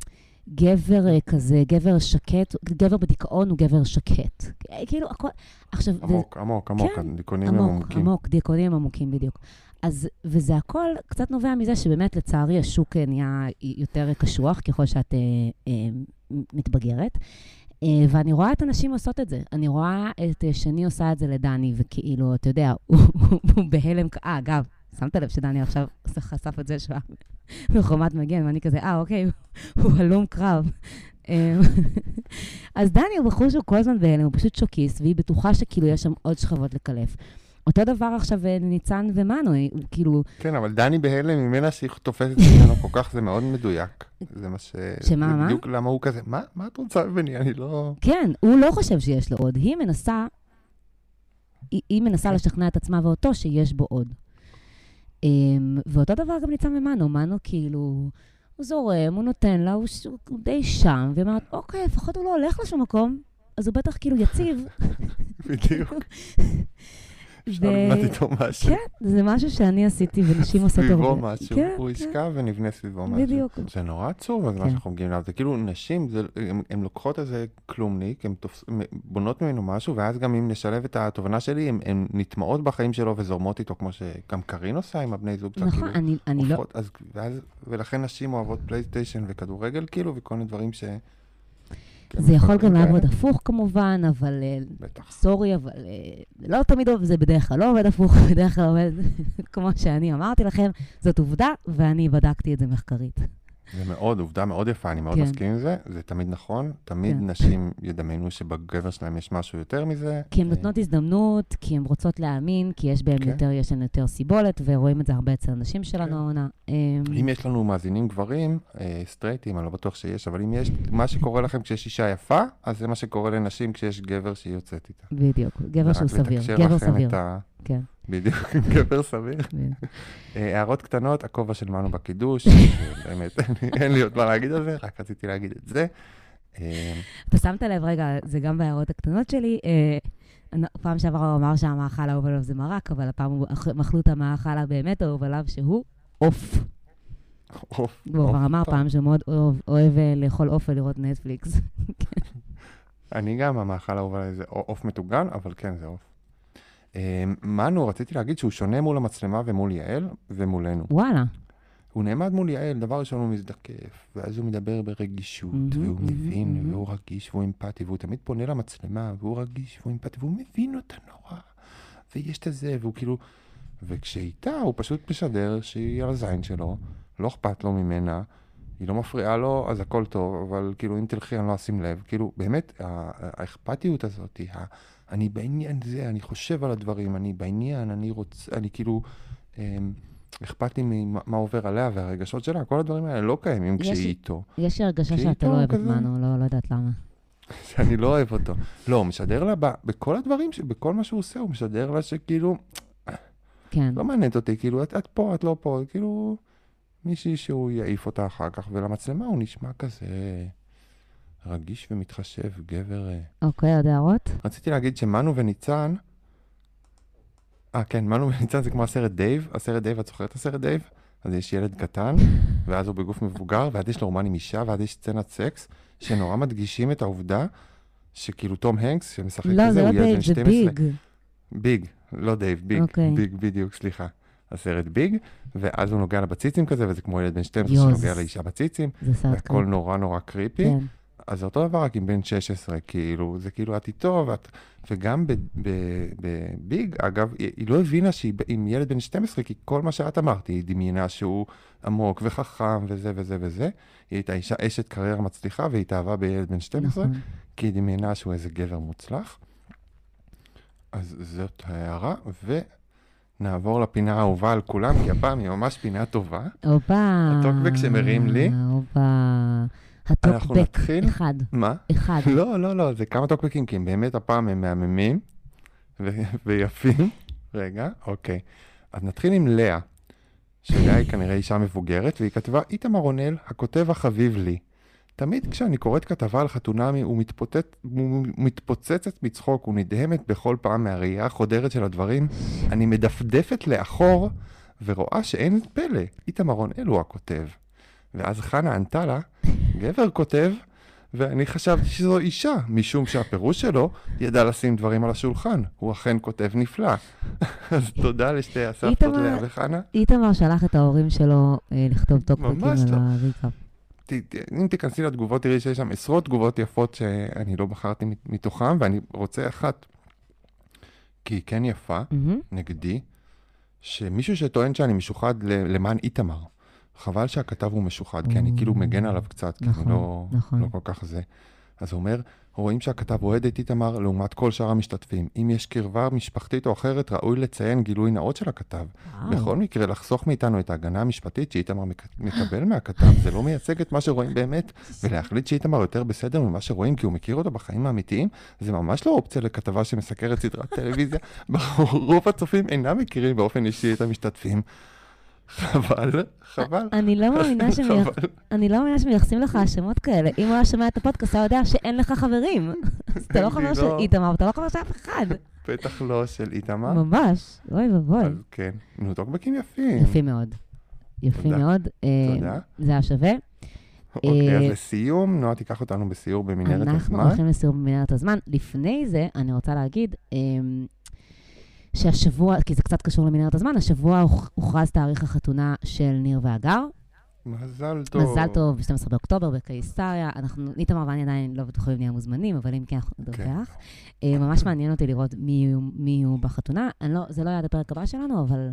גבר אה, כזה, גבר שקט, גבר בדיכאון הוא גבר שקט. אה, כאילו, הכל... עכשיו, עמוק, עמוק, עמוק, כן, הדיכאונים הם עמוק, עמוקים. עמוק, דיכאונים עמוקים בדיוק. אז, וזה הכל קצת נובע מזה שבאמת, לצערי, השוק נהיה יותר קשוח ככל שאת אה, אה, מתבגרת. אה, ואני רואה את הנשים עושות את זה. אני רואה את אה, שני עושה את זה לדני, וכאילו, אתה יודע, הוא, בהלם. אה, אגב, שמת לב שדני עכשיו חשף את זה שהוא היה בחומת מגן, ואני כזה, אה, אוקיי, הוא הלום קרב. אה, אז דני הוא בחור שהוא כל הזמן בהלם, הוא פשוט שוקיסט, והיא בטוחה שכאילו יש שם עוד שכבות לקלף. אותו דבר עכשיו אה, ניצן ומנו, כאילו, כן, אבל דני בהלם ממנה שהיא תופסת ממנו כל כך, זה מאוד מדויק. זה מה ש... שמה, מה? בדיוק למה הוא כזה, מה, מה את רוצה ממני? אני לא... כן, הוא לא חושב שיש לו עוד, היא מנסה, היא, היא מנסה כן. לשכנע את עצמה ואותו שיש בו עוד. Um, ואותו דבר גם ניצן ומנו, מנו כאילו, הוא זורם, הוא נותן לה, הוא, ש- הוא די שם, והיא אומרת, אוקיי, לפחות הוא לא הולך לשום מקום, אז הוא בטח כאילו יציב. בדיוק. אפשר לבנות איתו משהו. כן, זה משהו שאני עשיתי ונשים עושות סביבו הרבה. משהו. כן, הוא כן. ישכב ונבנה סביבו משהו. בדיוק. זה נורא עצוב, אז מה כן. שאנחנו מגיעים אליו. זה כאילו נשים, זה- הן- לוקחות איזה כלומניק, הן בונות ממנו משהו, ואז גם אם נשלב את התובנה שלי, הן- נטמעות בחיים שלו וזורמות איתו, כמו שגם קארין עושה עם הבני זוג. נכון, כאילו, אני, אני לא... ולכן נשים אוהבות פלייסטיישן וכדורגל, כאילו, וכל מיני דברים ש... כן, זה יכול גם כאלה. לעבוד הפוך כמובן, אבל אה, בטח. סורי, אבל אה, לא תמיד עובד, זה בדרך כלל לא עובד הפוך, בדרך כלל עובד כמו שאני אמרתי לכם, זאת עובדה, ואני בדקתי את זה מחקרית. זה מאוד, עובדה מאוד יפה, אני מאוד כן. מסכים עם זה, זה תמיד נכון, תמיד כן. נשים ידמיינו שבגבר שלהם יש משהו יותר מזה. כי הן אה, נותנות הזדמנות, כי הן רוצות להאמין, כי יש בהן כן. יותר, יש להן יותר סיבולת, ורואים את זה הרבה אצל הנשים שלנו כן. העונה. אמ, אם יש לנו מאזינים גברים, אה, סטרייטים, אני לא בטוח שיש, אבל אם יש, מה שקורה לכם כשיש אישה יפה, אז זה מה שקורה לנשים כשיש גבר שהיא יוצאת איתה. בדיוק, גבר שהוא סביר, גבר סביר, ה... כן. בדיוק, גבר סביר. אה, הערות קטנות, הכובע של מנו בקידוש, באמת, אין לי עוד מה להגיד על זה, רק רציתי להגיד את זה. אה, אתה שמת לב, רגע, זה גם בהערות הקטנות שלי, אה, פעם שעברה הוא אמר שהמאכל האהוב עליו זה מרק, אבל הפעם אכ- אכלו את המאכל הבאמת האהוב עליו, שהוא עוף. עוף. הוא כבר. אמר פעם שהוא מאוד אוהב- לאכול עוף ולראות נטפליקס. אני גם, המאכל האהוב עליי זה עוף מטוגן, אבל כן, זה עוף. אה, מנו, רציתי להגיד שהוא שונה מול המצלמה ומול יעל ומולנו. וואלה. הוא נעמד מול יעל, דבר ראשון הוא מזדקף, ואז הוא מדבר ברגישות, מהמם, והוא מהמם, מבין, מהמם. והוא רגיש, והוא אמפתי, והוא תמיד פונה למצלמה, והוא רגיש, והוא אמפתי, והוא מבין אותה נורא. ויש את זה, והוא כאילו... וכשאיתה, הוא פשוט משדר שהיא על הזין שלו, לא אכפת לו ממנה, היא לא מפריעה לו, אז הכל טוב, אבל כאילו, אם תלכי, אני לא אשים לב. כאילו, באמת, האכפתיות הזאת, אני בעניין זה, אני חושב על הדברים, אני בעניין, אני רוצה, אני כאילו... אמ, אכפת לי ממה מה עובר עליה והרגשות שלה, כל הדברים האלה לא קיימים כשהיא איתו. יש לי הרגשה שאתה לא אוהב את. מנו, לא לא יודעת למה. שאני לא אוהב אותו. לא, הוא משדר לה, בכל הדברים, בכל מה שהוא עושה, הוא משדר לה שכאילו, כן. לא מעניינת אותי, כאילו, את, את פה, את לא פה, כאילו, מישהי שהוא יעיף אותה אחר כך, ולמצלמה הוא נשמע כזה רגיש ומתחשב, גבר... אה. אוקיי, עוד הערות? רציתי להגיד שמנו וניצן, אה, כן, מנו וניצן זה כמו הסרט דייב, הסרט דייב, את זוכרת את הסרט דייב? אז יש ילד קטן, ואז הוא בגוף מבוגר, ואז יש לו רומן עם אישה, ואז יש סצנת סקס, שנורא מדגישים את העובדה שכאילו תום הנקס, שמשחק לא, בזה, זה לא הוא ילד דייב, בן זה 12. ביג. ביג, לא דייב, ביג, אוקיי. ביג בדיוק, סליחה. הסרט ביג, ואז הוא נוגע לה בציצים כזה, וזה כמו ילד בן 12 יוז. שנוגע לאישה בציצים, זה סרט והכל creepy. נורא נורא creepy. כן. אז זה אותו דבר, רק עם בן 16, כאילו, זה כאילו, את איתו, ואת... וגם בביג, אגב, היא, לא הבינה שהיא עם ילד בן 12, כי כל מה שאת אמרת, היא דמיינה שהוא עמוק וחכם וזה וזה וזה. היא הייתה אישה אשת קריירה מצליחה, והיא התאהבה בילד בן 12, נכון. כי היא דמיינה שהוא איזה גבר מוצלח. אז זאת ההערה, ונעבור לפינה האהובה על כולם, כי הפעם היא ממש פינה טובה. הופה. הטוקבק שמרים לי. הופה. הטוקבק? אחד. מה? אחד. לא, לא, לא, זה כמה טוקבקים, כי באמת הפעם הם מהממים ויפים. רגע, אוקיי. אז נתחיל עם לאה, שלאה היא כנראה אישה מבוגרת, והיא כתבה, איתמר רונל, הכותב החביב לי. תמיד כשאני קוראת כתבה על חתונמי ומתפוצצ... ומתפוצצת מצחוק ונדהמת בכל פעם מהראייה החודרת של הדברים, אני מדפדפת לאחור ורואה שאין פלא, איתמר רונל הוא הכותב. ואז חנה ענתה לה, גבר כותב, ואני חשבתי שזו אישה, משום שהפירוש שלו ידע לשים דברים על השולחן. הוא אכן כותב נפלא. אז תודה לשתי הסבתות לאה וחנה. איתמר שלח את ההורים שלו אה, לכתוב טוקבקים על לא. הריקאפ. אם תיכנסי לתגובות, תראי שיש שם עשרות תגובות יפות שאני לא בחרתי מת- מתוכם, ואני רוצה אחת, כי היא כן יפה, מהמם. נגדי, שמישהו שטוען שאני משוחד למען איתמר. חבל שהכתב הוא משוחד, כי אני כאילו מגן עליו קצת, כי נכון, אני לא, נכון. לא כל כך זה. אז הוא אומר, רואים שהכתב אוהד את איתמר לעומת כל שאר המשתתפים. אם יש קרבה משפחתית או אחרת, ראוי לציין גילוי נאות של הכתב. וואו. בכל מקרה, לחסוך מאיתנו את ההגנה המשפטית שאיתמר מק- מקבל מהכתב, זה לא מייצג את מה שרואים באמת, ולהחליט שאיתמר יותר בסדר ממה שרואים כי הוא מכיר אותו בחיים האמיתיים, זה ממש לא אופציה לכתבה שמסקרת סדרת טלוויזיה. רוב הצופים אינם מכירים באופן אישי את המשתתפים. חבל, חבל. אני לא מאמינה חבל. אני לא מאמינה שמייחסים לך האשמות כאלה. אם הוא היה שומע את הפודקאסט, הוא היה יודע שאין לך חברים. אז אתה לא חבר של לא- איתמר, ואתה לא חבר של אף אחד. בטח לא של איתמר. ממש. אוי ואבוי. אז כן, נו, טוקבקים יפים. יפים מאוד. יפים. מאוד. אה, תודה. זה היה שווה. אוקיי, אז אה, לסיום, נועה תיקח אותנו בסיור במנהרת אנחנו הזמן. הולכים לסיור במנהרת הזמן. לפני זה, אני רוצה להגיד אמ, שהשבוע, כי זה קצת קשור למנהרת הזמן, השבוע הוכ- הוכרז תאריך החתונה של ניר והגר. מזל טוב. מזל טוב, ב-12 באוקטובר בקיסריה. אנחנו, איתמר ואני עדיין לא בטוחים נהיה מוזמנים, אבל אם כן, אנחנו נדווח. אה, ממש מעניין אותי לראות מי יהיו- בחתונה. לא, זה לא יהיה הפרק הבא שלנו, אבל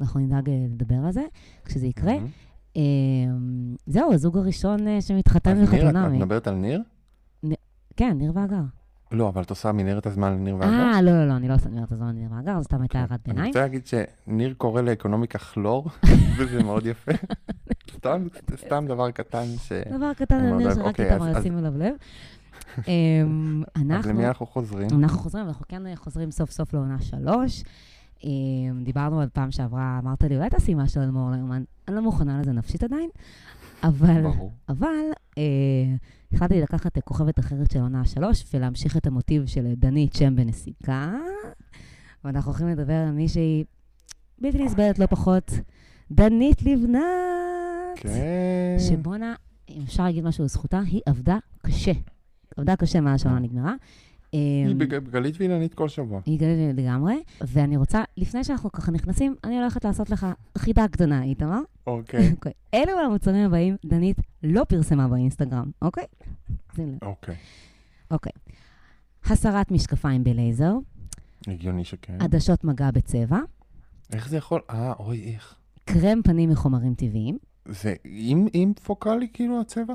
אנחנו נדאג אה, לדבר על זה כשזה יקרה. אה, זהו, הזוג הראשון שמתחתן את- בחתונה. את מדברת על ניר? כן, ניר והגר. לא, אבל את עושה מנהרת הזמן לניר ואגר? אה, לא, לא, לא, אני לא עושה את הזמן ניר והגר, זו סתם הייתה הערת אני ביניים. רוצה להגיד שניר קורא לאקונומיקה כלור, וזה מאוד יפה. סתם, סתם דבר קטן ש... דבר קטן אני על ניר. שרק אוקיי, איתמר אז- ישימו אליו לב. אמ, אז אנחנו... למי אנחנו חוזרים? אנחנו חוזרים, אנחנו כן חוזרים סוף סוף לעונה שלוש. אמ, דיברנו על פעם שעברה, אמרת לי, אולי תעשי משהו על מור לרמן. אני לא מוכנה לזה נפשית עדיין, אבל, ברור. אבל אה, החלטתי לקחת אה, כוכבת אחרת של עונה שלוש ולהמשיך את המוטיב של אה, דנית שם בנסיקה. ואנחנו הולכים לדבר על מישהי בלתי נסבלת לא פחות, דנית לבנת. כן. שבואנה, אם אפשר להגיד משהו לזכותה, היא עבדה קשה. עבדה קשה מאז שהעונה נגמרה. היא אמ, בג- בגלית ואילנית כל שבוע. היא גלית לגמרי, ואני רוצה, לפני שאנחנו ככה נכנסים, אני הולכת לעשות לך חידה קטנה, איתמר. אוקיי, אוקיי. אלו המוצרים הבאים, דנית לא פרסמה באינסטגרם, אוקיי? אוקיי. אוקיי. הסרת משקפיים בלייזר, הגיוני שכן. עדשות מגע בצבע, איך זה יכול... אה, אוי, איך. קרם פנים מחומרים טבעיים, זה עם, עם פוקאלי כאילו הצבע?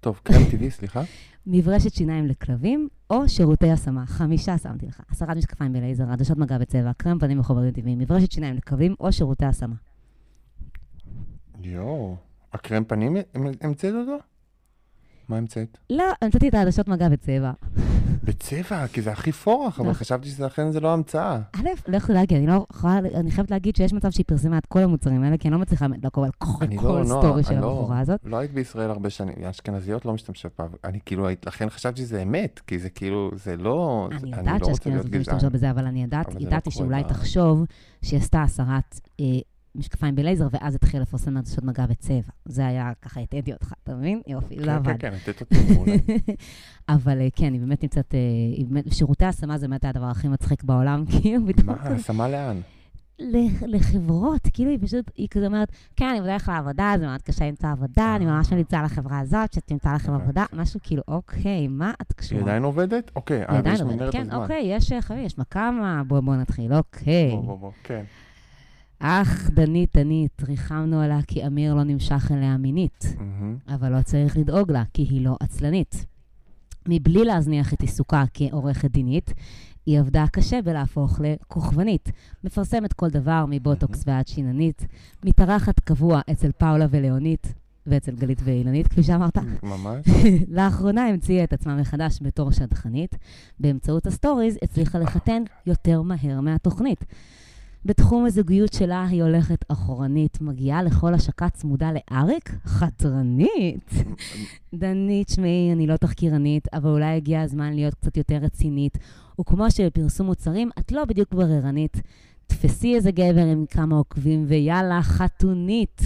טוב, קרם טבעי, סליחה. מברשת שיניים לכלבים, או שירותי השמה. חמישה שמתי לך. הסרת משקפיים בלייזר, עדשות מגע בצבע, קרם פנים מחומרים טבעיים, מברשת שיניים לכלבים, או שירותי השמה. יואו. הקרם פנים, המצאת אותו? מה המצאת? לא, המצאתי את העדשות מגע בצבע. בצבע, כי זה הכי פורח, אבל נכון. חשבתי שאכן זה לא המצאה. א', לא יכולה להגיד, אני לא יכולה, אני חייבת להגיד שיש מצב שהיא פרסמה את כל המוצרים האלה, כי אני לא מצליחה לעקוב על כל אני לא, סטורי של לא- הבחורה הזאת. לא היית בישראל הרבה שנים, אשכנזיות לא משתמשות בה, אני כאילו, לכן חשבתי שזה אמת, כי זה כאילו, זה לא, אני יודעת לא גזען. משתמשות בזה, אבל אני לא ידעתי שאולי תחשוב שהיא עשתה הסרת אה, משקפיים בלייזר, ואז התחילה לפרסם עדשות מגע בצבע. זה היה, ככה הטעיתי אותך, אתה מבין? יופי, זה כן, עבד. כן, כן, לתת אותי מעולה. אבל אה, כן, היא באמת נמצאת, אה, היא שירותי השמה זה באמת הדבר הכי מצחיק בעולם, כאילו, פתאום מה, השמה לאן? לחברות, כאילו היא פשוט, היא כזה אומרת, כן, אני בדרך לעבודה, זה מאוד קשה למצוא עבודה, אני ממש ממליצה לחברה הזאת, שתמצא לכם הבנתי. עבודה, משהו כאילו, אוקיי, מה את היא קשורה? עדיין עובדת? אוקיי, היא אה, עדיין עובדת, כן, הזמן. אוקיי, יש, אה, חביבי, יש מכמה, בואו בוא נתחיל, אוקיי. בוא, בוא, בוא, כן. אך, דנית, דנית, ריחמנו עליה כי אמיר לא נמשך אליה מינית. אבל לא צריך לדאוג לה, כי היא לא עצלנית. מבלי להזניח את עיסוקה כעורכת דינית, היא עבדה קשה בלהפוך לכוכבנית. מפרסמת כל דבר, מבוטוקס ועד שיננית, מתארחת קבוע אצל פאולה ולאונית, ואצל גלית ואילנית, כפי שאמרת. ממש. לאחרונה המציאה את עצמה מחדש בתור שדכנית. באמצעות הסטוריז הצליחה לחתן יותר מהר מהתוכנית. בתחום הזוגיות שלה היא הולכת אחורנית, מגיעה לכל השקה צמודה לאריק? חתרנית. דנית, שמעי, אני לא תחקירנית, אבל אולי הגיע הזמן להיות קצת יותר רצינית. וכמו שבפרסום מוצרים, את לא בדיוק בררנית. תפסי איזה גבר עם כמה עוקבים, ויאללה, חתונית.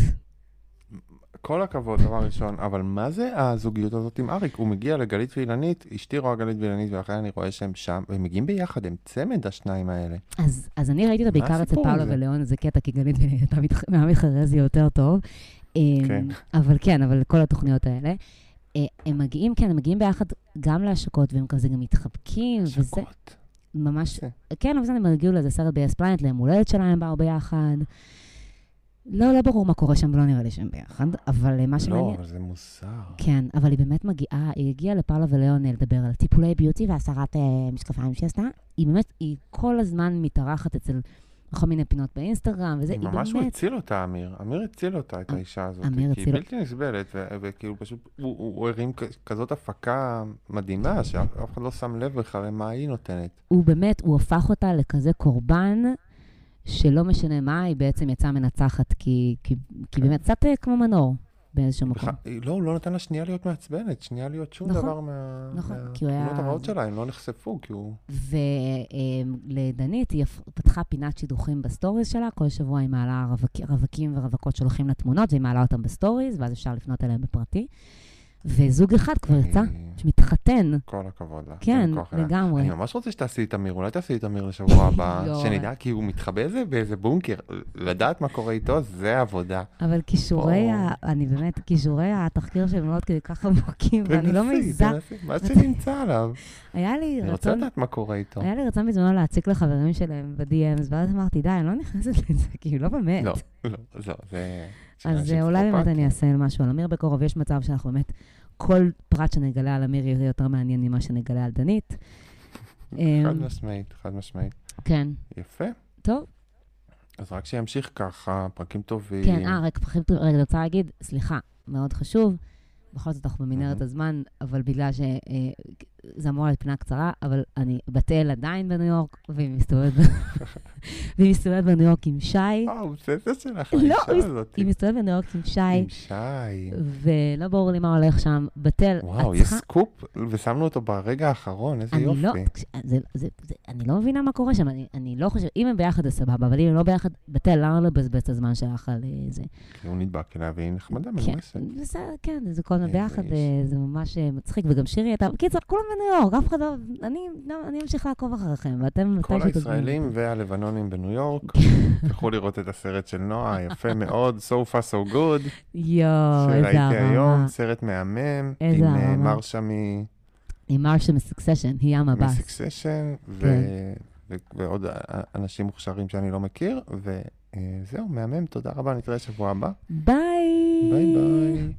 כל הכבוד, דבר ראשון, אבל מה זה הזוגיות הזאת עם אריק? הוא מגיע לגלית ואילנית, אשתי רואה גלית ואילנית, ואחרי אני רואה שהם שם, והם מגיעים ביחד, הם צמד השניים האלה. אז, אז אני ראיתי אותה בעיקר אצל פאולה זה? וליאון, זה קטע, כי גלית הייתה מתח- מהמתחרז לי יותר טוב. אמ, כן. אבל כן, אבל כל התוכניות האלה. אה, הם מגיעים, כן, הם מגיעים ביחד גם להשקות, והם כזה גם מתחבקים, וזה שקות. ממש... כן, אבל זה הם הגיעו לאיזה סרט ב-yes פלנט, ליום הולדת שלהם הם באו ביחד. לא, לא ברור מה קורה שם, ולא נראה לי שהם ביחד, אבל אה, מה שמעניין... לא, אבל זה מוסר. כן, אבל היא באמת מגיעה, היא הגיעה לפאולה וליון לדבר על טיפולי ביוטי והסרת אה, משקפיים שהיא עשתה. היא באמת, היא כל הזמן מתארחת אצל בכל מיני פינות באינסטגרם, וזה, היא ממש הוא באמת... הציל אותה, אמיר. אמיר הציל אותה, את האישה הזאת. אמיר כי היא הציל- בלתי נסבלת, וכאילו פשוט, הוא- הרים כזאת הפקה מדהימה, שאף אף אחד לא שם לב בכלל למה היא נותנת. הוא באמת, הוא הפך אותה לכזה קורבן, שלא משנה מה, היא בעצם יצאה מנצחת, כי, כי, כי באמת, קצת אה, כמו מנור באיזשהו מקום. היא- לא, הוא לא נתן לה שנייה להיות מעצבנת, שנייה להיות שום נכון, דבר מה- נכון, כי הוא היה- הרעות שלה, הם לא נחשפו, כי הוא... ולדנית, היא הפ- פתחה פינת שידוכים בסטוריז שלה, כל שבוע היא מעלה רווק, רווקים ורווקות שהולכים לתמונות, והיא מעלה אותם בסטוריז, ואז אפשר לפנות אליהם בפרטי. וזוג אחד כבר יצא, היא- שמתחתן. כל הכבוד לה. כן. לגמרי. אני ממש רוצה שתעשי את אמיר, אולי תעשי את אמיר לשבוע הבא, לא. שנדע, כי הוא מתחבא איזה- באיזה בונקר. לדעת מה קורה איתו, זה עבודה. אבל כישורי. אני באמת, כישורי התחקיר שהם עד כדי כך עמוקים, ואני לא מעיזה. תנסי, מה שנמצא עליו. היה לי אני רוצה רצון, לדעת מה קורה איתו. היה לי רצון בזמנו להציק לחברים שלהם ב-DMs, ואז אמרתי, די, אני לא נכנסת לזה, כאילו, לא באמת. לא, לא, לא, זה... אז אה, אולי באמת. אני אעשה משהו על אמיר בקרוב, יש מצב שאנחנו באמת, כל פרט שנגלה על אמיר יהיה יותר מעניין ממה שנגלה על דנית. אמ, חד משמעית, חד משמעית. כן, יפה. טוב, אז רק שימשיך ככה, פרקים טובים. כן, אה, רק פחים, רגע, אני רוצה להגיד, סליחה, מאוד חשוב, בכל זאת אנחנו במנהרת. הזמן, אבל בגלל שזה אמור להיות פינה קצרה, אבל אני בת אל עדיין בניו יורק, והיא מסתובבת והיא מסתובבת בניו יורק עם שי, אה, האובססיה שלך, לא, האישה הזאת. היא מסתובבת בניו יורק עם שי, עם שי. ולא ברור לי מה הולך שם. בתל, וואו, את יש צריכה- סקופ, ושמנו אותו ברגע האחרון, איזה לא, יופי. זה, זה, זה, אני לא מבינה מה קורה שם, אני, לא חושבת, אם הם ביחד זה סבבה, אבל אם הם לא ביחד, בתל, למה לא לבזבז את הזמן שלך על אה, זה? כי הוא נדבק אליה והיא נחמדה, כן, מנומסת. בסדר, כן, זה כל הזמן ביחד. אה, זה ממש אה, מצחיק, וגם שירי הייתה, בקיצור, כולם בניו יורק, אף אחד לא, אני, לא, אני אמשיך לעקוב אחריכם, ואתם כל. הישראלים והלבנונים בניו יורק, תלכו לראות את הסרט של נועה, יפה מאוד, So far so good, יואו, איזה שראיתי היום, הרמה. סרט מהמם, איזה עם אה, הרמה. מרשה מ- עם מרשה מסוקסשן, היא ים הבאס. מסקסשן, כן. ועוד אנשים מוכשרים שאני לא מכיר, וזהו, מהמם, תודה רבה, נתראה שבוע הבא. ביי! ביי ביי.